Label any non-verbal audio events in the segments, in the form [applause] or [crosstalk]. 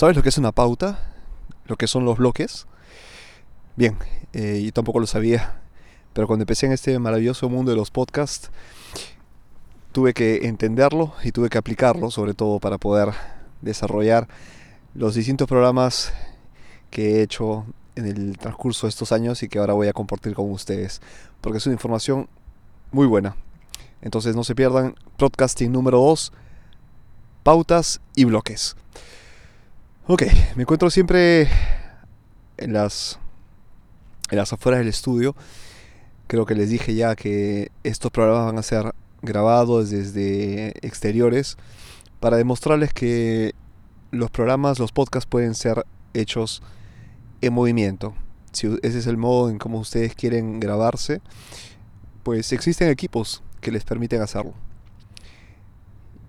¿Sabes lo que es una pauta? ¿Lo que son los bloques? Bien, eh, yo tampoco lo sabía, pero cuando empecé en este maravilloso mundo de los podcasts, tuve que entenderlo y tuve que aplicarlo, sobre todo para poder desarrollar los distintos programas que he hecho en el transcurso de estos años y que ahora voy a compartir con ustedes, porque es una información muy buena. Entonces no se pierdan podcasting número 2, pautas y bloques. Ok, me encuentro siempre en las, en las afueras del estudio. Creo que les dije ya que estos programas van a ser grabados desde exteriores para demostrarles que los programas, los podcasts pueden ser hechos en movimiento. Si ese es el modo en cómo ustedes quieren grabarse, pues existen equipos que les permiten hacerlo.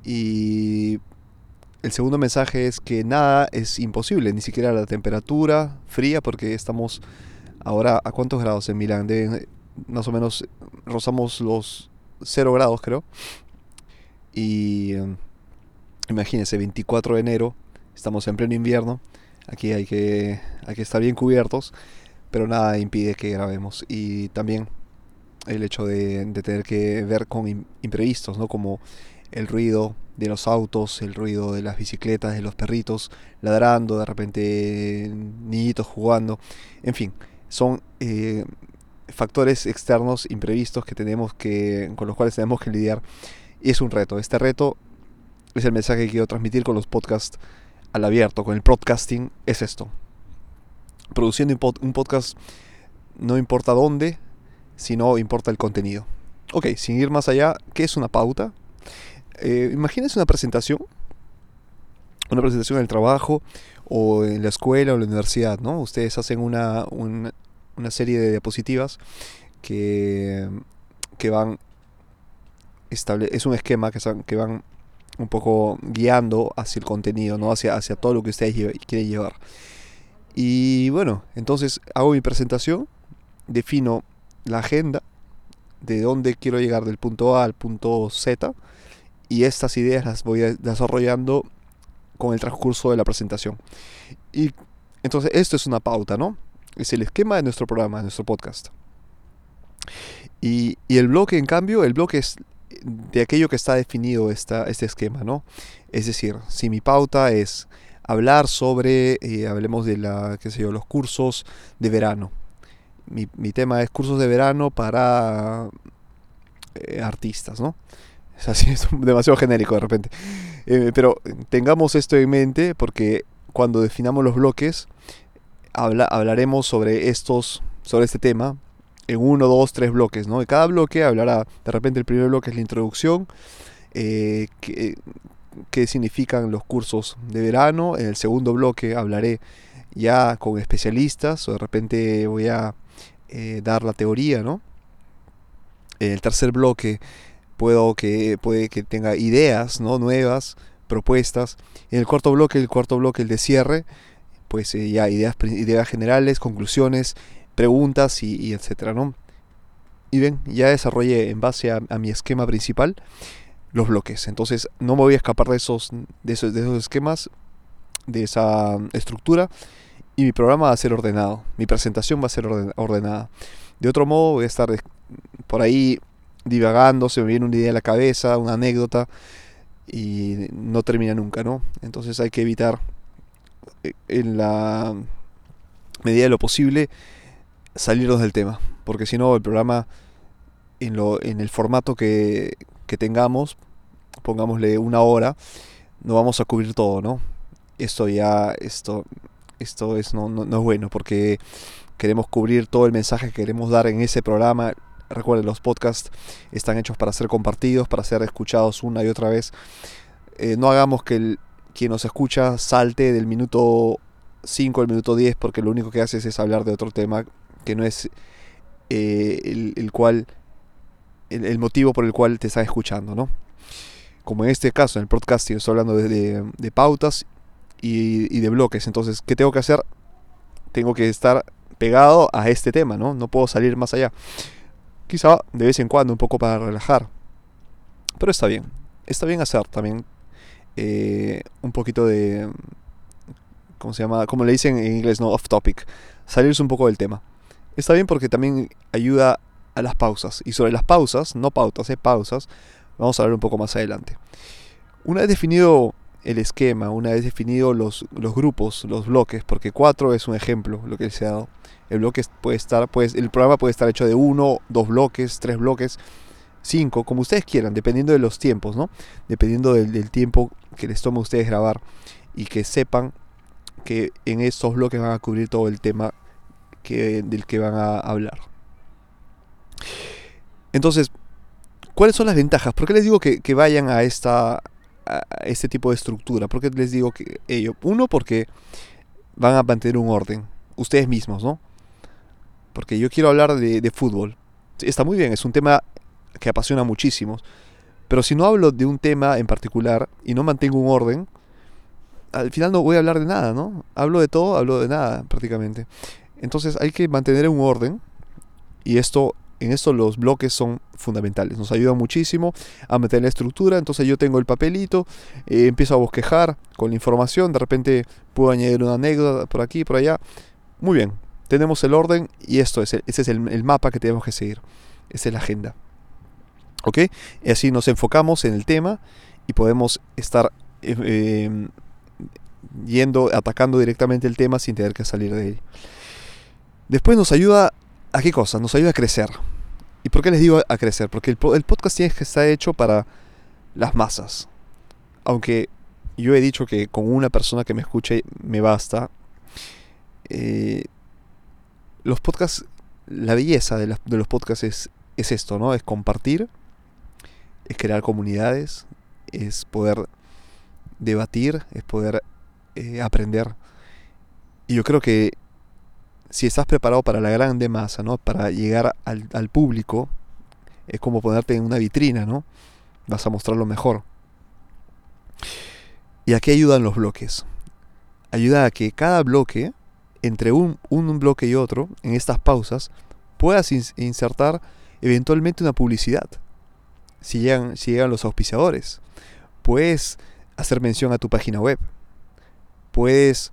Y el segundo mensaje es que nada es imposible, ni siquiera la temperatura fría, porque estamos ahora a cuántos grados en Milán. Más o menos rozamos los 0 grados, creo. Y um, imagínense, 24 de enero, estamos en pleno invierno. Aquí hay que, hay que estar bien cubiertos, pero nada impide que grabemos. Y también el hecho de, de tener que ver con imprevistos, ¿no? Como el ruido de los autos, el ruido de las bicicletas, de los perritos ladrando, de repente niñitos jugando, en fin, son eh, factores externos imprevistos que tenemos que, con los cuales tenemos que lidiar y es un reto. Este reto es el mensaje que quiero transmitir con los podcasts al abierto, con el podcasting, es esto. Produciendo un podcast no importa dónde, sino importa el contenido. Ok, sin ir más allá, ¿qué es una pauta? Eh, imagínense una presentación, una presentación en el trabajo o en la escuela o en la universidad, ¿no? Ustedes hacen una, una, serie de diapositivas que, que van estable es un esquema que, que van un poco guiando hacia el contenido, ¿no? hacia, hacia todo lo que ustedes quieren llevar. Y bueno, entonces hago mi presentación, defino la agenda, de dónde quiero llegar del punto A al punto Z, y estas ideas las voy desarrollando con el transcurso de la presentación. Y entonces esto es una pauta, ¿no? Es el esquema de nuestro programa, de nuestro podcast. Y, y el bloque, en cambio, el bloque es de aquello que está definido esta, este esquema, ¿no? Es decir, si mi pauta es hablar sobre, eh, hablemos de la, qué sé yo, los cursos de verano. Mi, mi tema es cursos de verano para eh, artistas, ¿no? Es [laughs] así, es [laughs] demasiado genérico de repente. Eh, pero tengamos esto en mente porque cuando definamos los bloques, habla, hablaremos sobre estos, sobre este tema en uno, dos, tres bloques, ¿no? De cada bloque hablará, de repente el primer bloque es la introducción, eh, qué significan los cursos de verano, en el segundo bloque hablaré ya con especialistas, o de repente voy a eh, dar la teoría, ¿no? El tercer bloque puedo que, puede que tenga ideas ¿no? nuevas, propuestas. En el cuarto bloque, el cuarto bloque, el de cierre, pues eh, ya ideas, ideas generales, conclusiones, preguntas y, etcétera, ¿no? Y ven, ya desarrollé en base a, mi esquema principal los bloques. Entonces no me voy a escapar de esos, de esos, de esos esquemas, de esa estructura. Y mi programa va a ser ordenado. Mi presentación va a ser ordenada. De otro modo voy a estar por ahí divagando, se me viene una idea a la cabeza, una anécdota, y no termina nunca, ¿no? Entonces hay que evitar, eh, en la medida de lo posible, salirnos del tema, porque si no, el programa, en, lo, en el formato que, que tengamos, pongámosle una hora, no vamos a cubrir todo, ¿no? Esto ya, esto, esto es, no, no, no es bueno, porque queremos cubrir todo el mensaje que queremos dar en ese programa, Recuerden, los podcasts están hechos para ser compartidos, para ser escuchados una y otra vez. Eh, no hagamos que el, quien nos escucha salte del minuto 5 al minuto 10 porque lo único que haces es hablar de otro tema que no es eh, el, cual el, motivo por el cual te están escuchando, ¿no? Como en este caso, en el podcasting, estoy hablando de, de, pautas y, y, de bloques. Entonces, ¿qué tengo que hacer? Tengo que estar pegado a este tema, ¿no? No puedo salir más allá. Quizá de vez en cuando un poco para relajar. Pero está bien. Está bien hacer también eh, un poquito de, como se llama, como le dicen en inglés, no off topic, salirse un poco del tema. Está bien porque también ayuda a las pausas. Y sobre las pausas, no pautas, eh, pausas, vamos a hablar un poco más adelante. Una vez definido el esquema, una vez definido los, los grupos, los bloques, porque cuatro es un ejemplo, lo que se ha dado. El bloque puede estar, pues, el programa puede estar hecho de uno, dos bloques, tres bloques, cinco, como ustedes quieran, dependiendo de los tiempos, ¿no? Dependiendo del, del tiempo que les tome a ustedes grabar y que sepan que en estos bloques van a cubrir todo el tema que, del que van a hablar. Entonces, ¿cuáles son las ventajas? ¿Por qué les digo que, que vayan a esta a este tipo de estructura? ¿Por qué les digo que ello? Uno, porque van a mantener un orden, ustedes mismos, ¿no? Porque yo quiero hablar de, de fútbol. Está muy bien, es un tema que apasiona muchísimo. Pero si no hablo de un tema en particular y no mantengo un orden, al final no voy a hablar de nada, ¿no? Hablo de todo, hablo de nada prácticamente. Entonces hay que mantener un orden y esto en esto los bloques son fundamentales, nos ayudan muchísimo a meter la estructura, entonces yo tengo el papelito, eh, empiezo a bosquejar con la información, de repente puedo añadir una anécdota por aquí, por allá, muy bien, tenemos el orden y esto es, ese es el, el mapa que tenemos que seguir, esa es la agenda. ¿Ok? Y así nos enfocamos en el tema y podemos estar eh, eh, yendo, atacando directamente el tema sin tener que salir de él. Después nos ayuda a qué cosa? Nos ayuda a crecer. ¿Y por qué les digo a crecer? Porque el, podcast tiene que estar hecho para las masas. Aunque yo he dicho que con una persona que me escuche me basta. Eh, los podcasts, la belleza de, los podcasts es, es, esto, ¿no? Es compartir, es crear comunidades, es poder debatir, es poder eh, aprender. Y yo creo que si estás preparado para la grande masa, ¿no? Para llegar al, público, es como ponerte en una vitrina, ¿no? Vas a mostrar lo mejor. ¿Y a qué ayudan los bloques? Ayuda a que cada bloque, entre un, un bloque y otro, en estas pausas, puedas insertar eventualmente una publicidad. Si llegan, si llegan los auspiciadores. Puedes hacer mención a tu página web. Puedes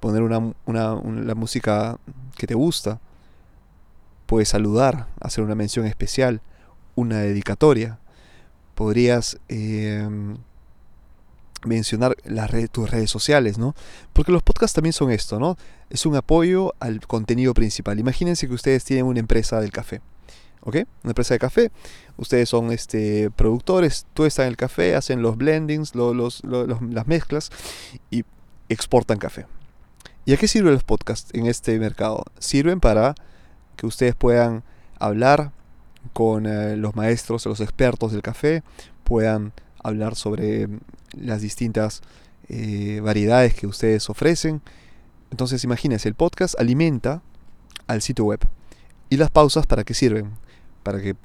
poner una, una, una, la música que te gusta. Puedes saludar, hacer una mención especial, una dedicatoria. Podrías eh, mencionar las tus redes sociales, ¿no? Porque los podcasts también son esto, ¿no? Es un apoyo al contenido principal. Imagínense que ustedes tienen una empresa del café. ¿ok? Una empresa de café. Ustedes son este, productores, tú estás en el café, hacen los blendings, los, los, los, las mezclas y exportan café. ¿Y a qué sirven los podcasts en este mercado? Sirven para que ustedes puedan hablar con eh, los maestros, los expertos del café, puedan hablar sobre las distintas eh, variedades que ustedes ofrecen. Entonces imagínense, el podcast alimenta al sitio web. ¿Y las pausas para qué sirven? Para que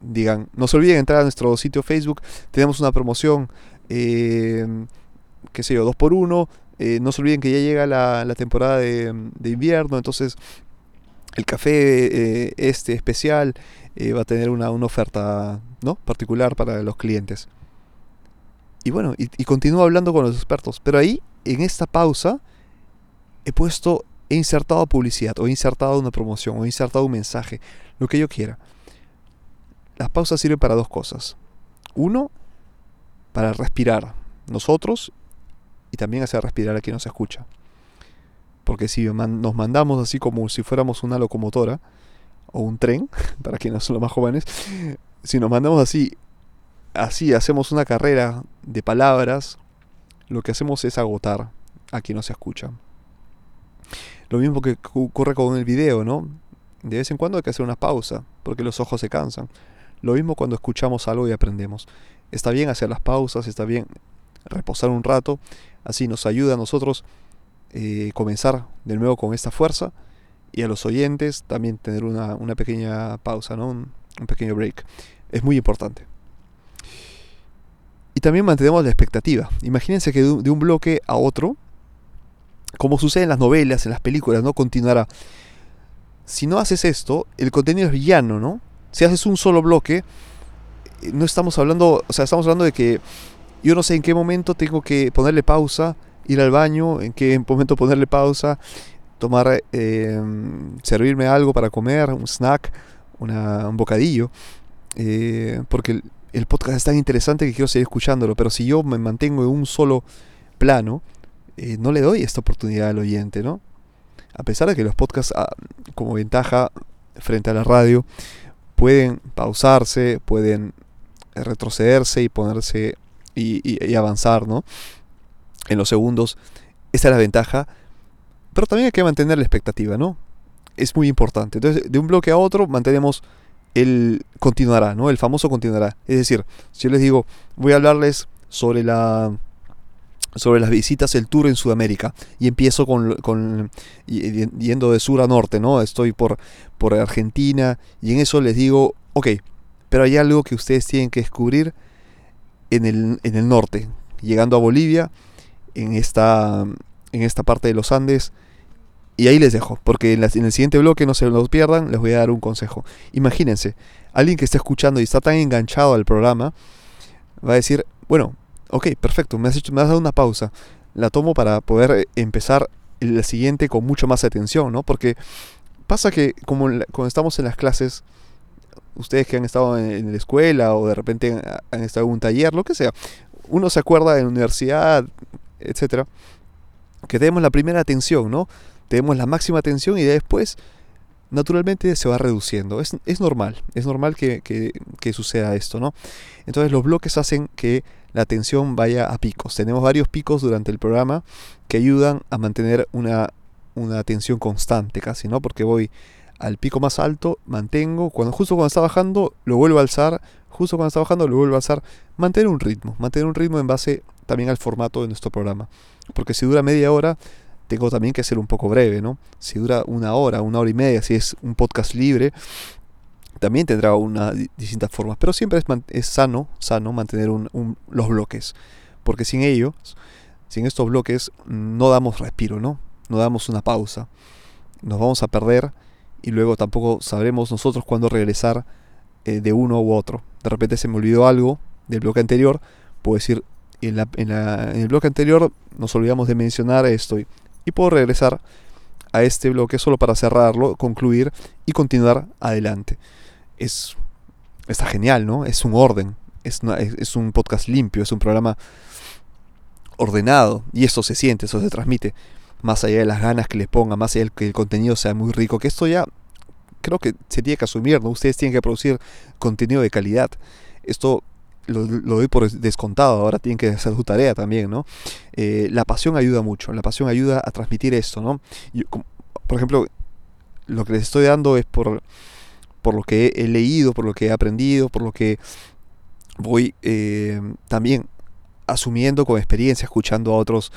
digan, no se olviden entrar a nuestro sitio Facebook, tenemos una promoción, eh, qué sé yo, 2 por 1 eh, no se olviden que ya llega la, la temporada de, de, invierno, entonces el café eh, este especial eh, va a tener una, una, oferta ¿no? particular para los clientes. Y bueno, y, y continúo hablando con los expertos, pero ahí, en esta pausa, he puesto, he insertado publicidad, o he insertado una promoción, o he insertado un mensaje, lo que yo quiera. Las pausas sirven para dos cosas. Uno, para respirar nosotros y también hacer respirar a quien nos escucha. Porque si nos mandamos así como si fuéramos una locomotora o un tren, [laughs] para quienes son los más jóvenes, si nos mandamos así, así hacemos una carrera de palabras, lo que hacemos es agotar a quien nos escucha. Lo mismo que ocurre con el video, ¿no? De vez en cuando hay que hacer una pausa, porque los ojos se cansan. Lo mismo cuando escuchamos algo y aprendemos. Está bien hacer las pausas, está bien reposar un rato, así nos ayuda a nosotros eh, comenzar de nuevo con esta fuerza y a los oyentes también tener una, pequeña pausa, ¿no? un, un pequeño break. Es muy importante. Y también mantenemos la expectativa. Imagínense que de un, bloque a otro, como sucede en las novelas, en las películas, no continuará. Si no haces esto, el contenido es villano, ¿no? Si haces un solo bloque, no estamos hablando, o sea, estamos hablando de que yo no sé en qué momento tengo que ponerle pausa, ir al baño, en qué momento ponerle pausa, tomar, eh, servirme algo para comer, un snack, un bocadillo, eh, porque el, podcast es tan interesante que quiero seguir escuchándolo, pero si yo me mantengo en un solo plano, eh, no le doy esta oportunidad al oyente, ¿no? A pesar de que los podcasts, ah, como ventaja frente a la radio, pueden pausarse, pueden retrocederse y ponerse y, avanzar, ¿no? En los segundos. Esa es la ventaja. Pero también hay que mantener la expectativa, ¿no? Es muy importante. Entonces, de un bloque a otro mantenemos el continuará, ¿no? El famoso continuará. Es decir, si yo les digo, voy a hablarles sobre la sobre las visitas, el tour en Sudamérica. Y empiezo con, con, yendo de sur a norte, ¿no? Estoy por, por Argentina y en eso les digo, ok, pero hay algo que ustedes tienen que descubrir en el, en el norte, llegando a Bolivia, en esta, en esta parte de los Andes. Y ahí les dejo, porque en, el siguiente bloque, no se lo pierdan, les voy a dar un consejo. Imagínense, alguien que está escuchando y está tan enganchado al programa, va a decir, bueno, ok, perfecto, me has, hecho, me has dado una pausa. La tomo para poder eh, empezar el siguiente con mucho más atención, ¿no? Porque pasa que como cuando estamos en las clases, ustedes que han estado en, la escuela o de repente han, estado en un taller, lo que sea, uno se acuerda en la universidad, etcétera, que tenemos la primera atención, ¿no? Tenemos la máxima atención y después naturalmente se va reduciendo. Es, normal, es normal que, que, suceda esto, ¿no? Entonces los bloques hacen que la atención vaya a picos. Tenemos varios picos durante el programa que ayudan a mantener una, una atención constante casi, ¿no? Porque voy al pico más alto, mantengo, cuando justo cuando está bajando lo vuelvo a alzar, justo cuando está bajando lo vuelvo a alzar, mantener un ritmo, mantener un ritmo en base también al formato de nuestro programa. Porque si dura media hora, tengo también que ser un poco breve, ¿no? Si dura una hora, una hora y media, si es un podcast libre, también tendrá una distintas formas, pero siempre es, es sano, sano mantener un, los bloques, porque sin ellos, sin estos bloques, no damos respiro, ¿no? No damos una pausa, nos vamos a perder y luego tampoco sabremos nosotros cuándo regresar eh, de uno u otro. De repente se me olvidó algo del bloque anterior, puedo decir, en, la, el bloque anterior nos olvidamos de mencionar esto y, y puedo regresar a este bloque solo para cerrarlo, concluir y continuar adelante es, está genial, ¿no? Es un orden, es, es, un podcast limpio, es un programa ordenado y eso se siente, eso se transmite, más allá de las ganas que le ponga, más allá de que el contenido sea muy rico, que esto ya creo que se tiene que asumir, ¿no? Ustedes tienen que producir contenido de calidad. Esto lo, doy por descontado, ahora tienen que hacer su tarea también, ¿no? Eh, la pasión ayuda mucho, la pasión ayuda a transmitir esto, ¿no? por ejemplo, lo que les estoy dando es por por lo que he leído, por lo que he aprendido, por lo que voy eh, también asumiendo con experiencia, escuchando a otros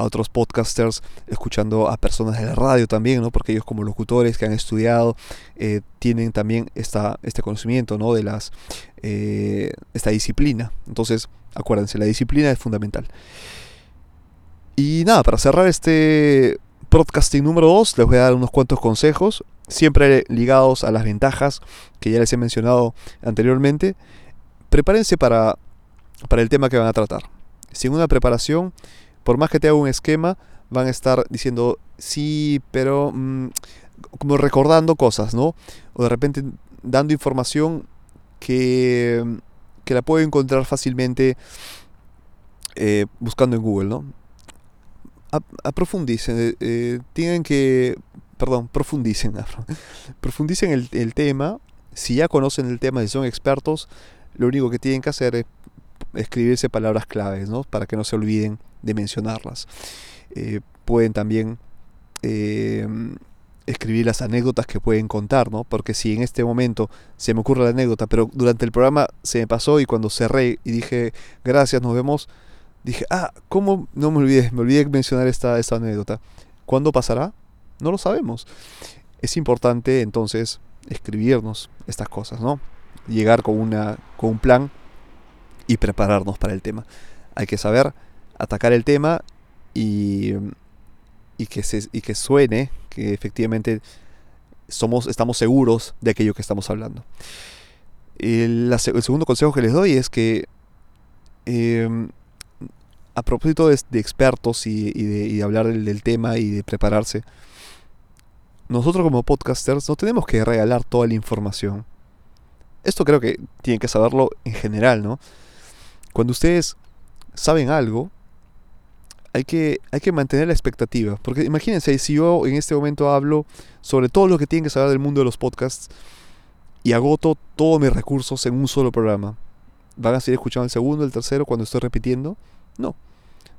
a otros podcasters, escuchando a personas de la radio también, ¿no? porque ellos como locutores que han estudiado eh, tienen también esta, este conocimiento ¿no? de las, eh, esta disciplina. Entonces, acuérdense, la disciplina es fundamental. Y nada, para cerrar este podcasting número 2 les voy a dar unos cuantos consejos siempre ligados a las ventajas que ya les he mencionado anteriormente. Prepárense para, para el tema que van a tratar. Sin una preparación, por más que te haga un esquema, van a estar diciendo sí, pero mm, como recordando cosas, ¿no? O de repente dando información que, que la puedo encontrar fácilmente eh, buscando en Google, ¿no? aprofundicen, eh, eh, tienen que perdón, profundicen, [laughs] profundicen el, el, tema. Si ya conocen el tema, y son expertos, lo único que tienen que hacer es escribirse palabras claves, ¿no? Para que no se olviden de mencionarlas. Eh, pueden también eh, escribir las anécdotas que pueden contar, ¿no? Porque si en este momento se me ocurre la anécdota, pero durante el programa se me pasó y cuando cerré y dije gracias, nos vemos, dije, ah, ¿cómo no me olvidé? Me olvidé mencionar esta, esta anécdota. ¿Cuándo pasará? No lo sabemos. Es importante entonces escribirnos estas cosas, ¿no? Llegar con, una, con un plan y prepararnos para el tema. Hay que saber atacar el tema y, y, que, se, y que suene que efectivamente somos, estamos seguros de aquello que estamos hablando. El, segundo consejo que les doy es que em, a propósito de, expertos y, de, hablar del, tema y de prepararse, nosotros como podcasters no tenemos que regalar toda la información. Esto creo que tienen que saberlo en general, ¿no? Cuando ustedes saben algo, hay que, hay que mantener la expectativa. Porque imagínense, si yo en este momento hablo sobre todo lo que tienen que saber del mundo de los podcasts y agoto todos mis recursos en un solo programa, ¿van a seguir escuchando el segundo, el tercero cuando estoy repitiendo? No.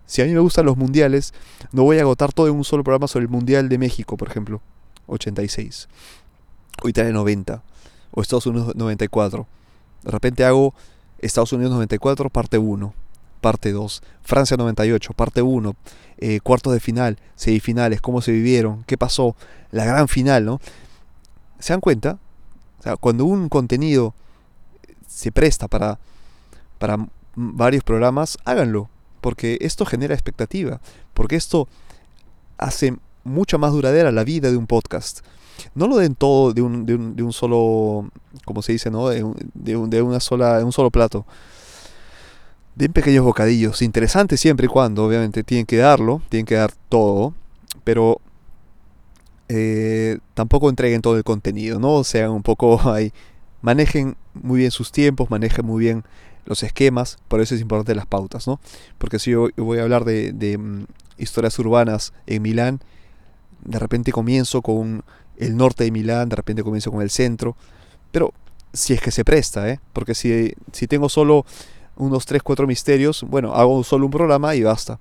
Si a mí me gustan los mundiales, no voy a agotar todo en un solo programa sobre el Mundial de México, por ejemplo, 86, o Italia 90, o Estados Unidos 94. De repente hago Estados Unidos 94, parte 1 parte 2. Francia 98, parte 1. Eh, cuartos de final, semifinales, cómo se vivieron, qué pasó, la gran final, ¿no? ¿Se dan cuenta? O sea, cuando un contenido se presta para, para varios programas, háganlo, porque esto genera expectativa, porque esto hace mucho más duradera la vida de un podcast. No lo den todo de un, de un, de un solo, como se dice, ¿no? De, de, de una sola, de un solo plato den pequeños bocadillos, interesantes siempre y cuando, obviamente, tienen que darlo, tienen que dar todo, pero eh, tampoco entreguen todo el contenido, ¿no? Sean un poco [laughs] ahí, manejen muy bien sus tiempos, manejen muy bien los esquemas, por eso es importante las pautas, ¿no? Porque si yo voy a hablar de, de mm, historias urbanas en Milán, de repente comienzo con el norte de Milán, de repente comienzo con el centro, pero si es que se presta, ¿eh? Porque si, si tengo solo unos 3, 4 misterios, bueno, hago solo un programa y basta.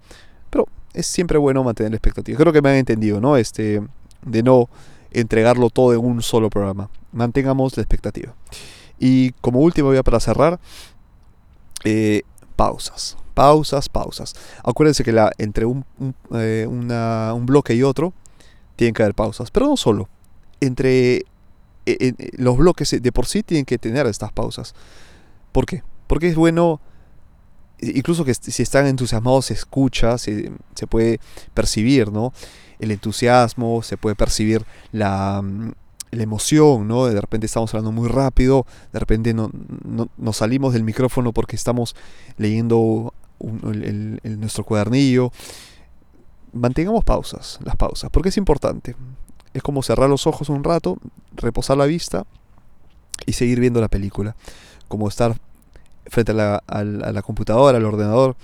Pero es siempre bueno mantener la expectativa. Creo que me han entendido, ¿no? Este, de no entregarlo todo en un solo programa. Mantengamos la expectativa. Y como último, ya para cerrar, eh, pausas. Pausas, pausas. Acuérdense que la, entre un, eh, un, bloque y otro tienen que haber pausas. Pero no solo. Entre eh, los bloques de por sí tienen que tener estas pausas. ¿Por qué? Porque es bueno incluso que si están entusiasmados se escucha, se, puede percibir, ¿no? El entusiasmo, se puede percibir la, mm, la emoción, ¿no? De repente estamos hablando muy rápido, de repente no, nos salimos del micrófono porque estamos leyendo nuestro cuadernillo. Mantengamos pausas, las pausas, porque es importante. Es como cerrar los ojos un rato, reposar la vista y seguir viendo la película. Como estar frente a la, computadora, al ordenador,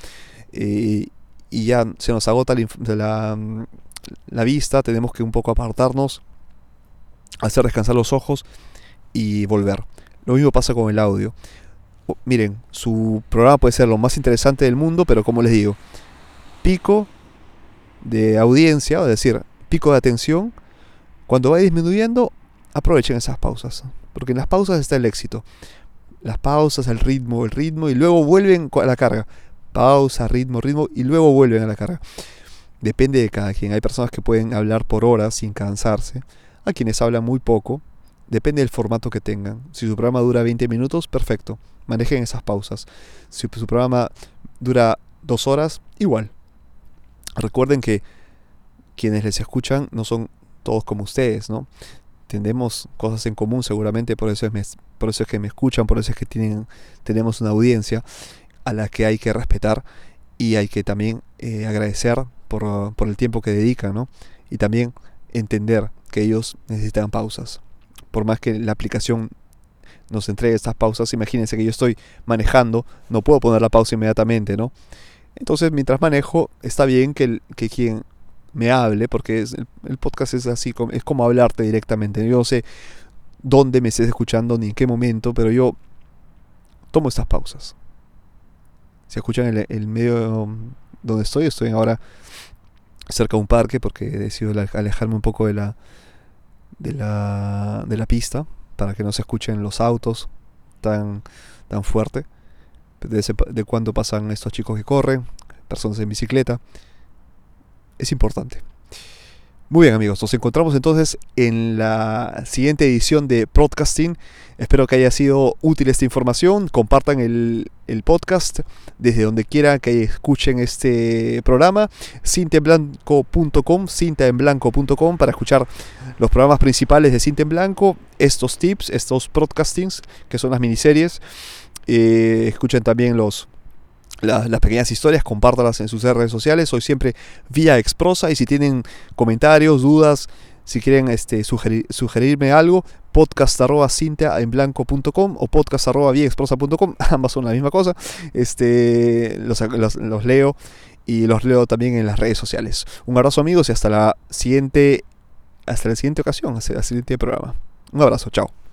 y ya se nos agota la, la, vista, tenemos que un poco apartarnos, hacer descansar los ojos y volver. Lo mismo pasa con el audio. Miren, su programa puede ser lo más interesante del mundo, pero como les digo, pico de audiencia, es decir, pico de atención, cuando va disminuyendo, aprovechen esas pausas, porque en las pausas está el éxito las pausas, el ritmo, el ritmo, y luego vuelven a la carga. Pausa, ritmo, ritmo, y luego vuelven a la carga. Depende de cada quien. Hay personas que pueden hablar por horas sin cansarse. Hay quienes hablan muy poco. Depende del formato que tengan. Si su programa dura 20 minutos, perfecto. Manejen esas pausas. Si su programa dura dos horas, igual. Recuerden que quienes les escuchan no son todos como ustedes, ¿no? Tenemos cosas en común seguramente, por eso es, por eso es que me escuchan, por eso es que tienen, tenemos una audiencia a la que hay que respetar y hay que también eh, agradecer por, por, el tiempo que dedican, ¿no? Y también entender que ellos necesitan pausas. Por más que la aplicación nos entregue estas pausas, imagínense que yo estoy manejando, no puedo poner la pausa inmediatamente, ¿no? Entonces, mientras manejo, está bien que, que quien me hable, porque es, el, podcast es así, es como hablarte directamente. Yo no sé dónde me estés escuchando ni en qué momento, pero yo tomo estas pausas. Si escuchan el, el medio donde estoy, estoy ahora cerca de un parque porque he decidido alejarme un poco de la, de la, de la pista para que no se escuchen los autos tan, tan fuerte de, de cuando pasan estos chicos que corren, personas en bicicleta es importante. Muy bien amigos, nos encontramos entonces en la siguiente edición de Podcasting. Espero que haya sido útil esta información. Compartan el, podcast desde donde quiera que escuchen este programa. Cintaenblanco.com, cintaenblanco.com para escuchar los programas principales de Cinta en Blanco, estos tips, estos podcastings, que son las miniseries. Eh, escuchen también los las pequeñas historias, compártalas en sus redes sociales. Soy siempre vía Exprosa. Y si tienen comentarios, dudas, si quieren este, sugerirme algo, podcast en blanco.com o podcast arroba [laughs] ambas son la misma cosa. Este, los, los leo y los leo también en las redes sociales. Un abrazo amigos y hasta la siguiente, hasta la siguiente ocasión, hasta el siguiente programa. Un abrazo, chao.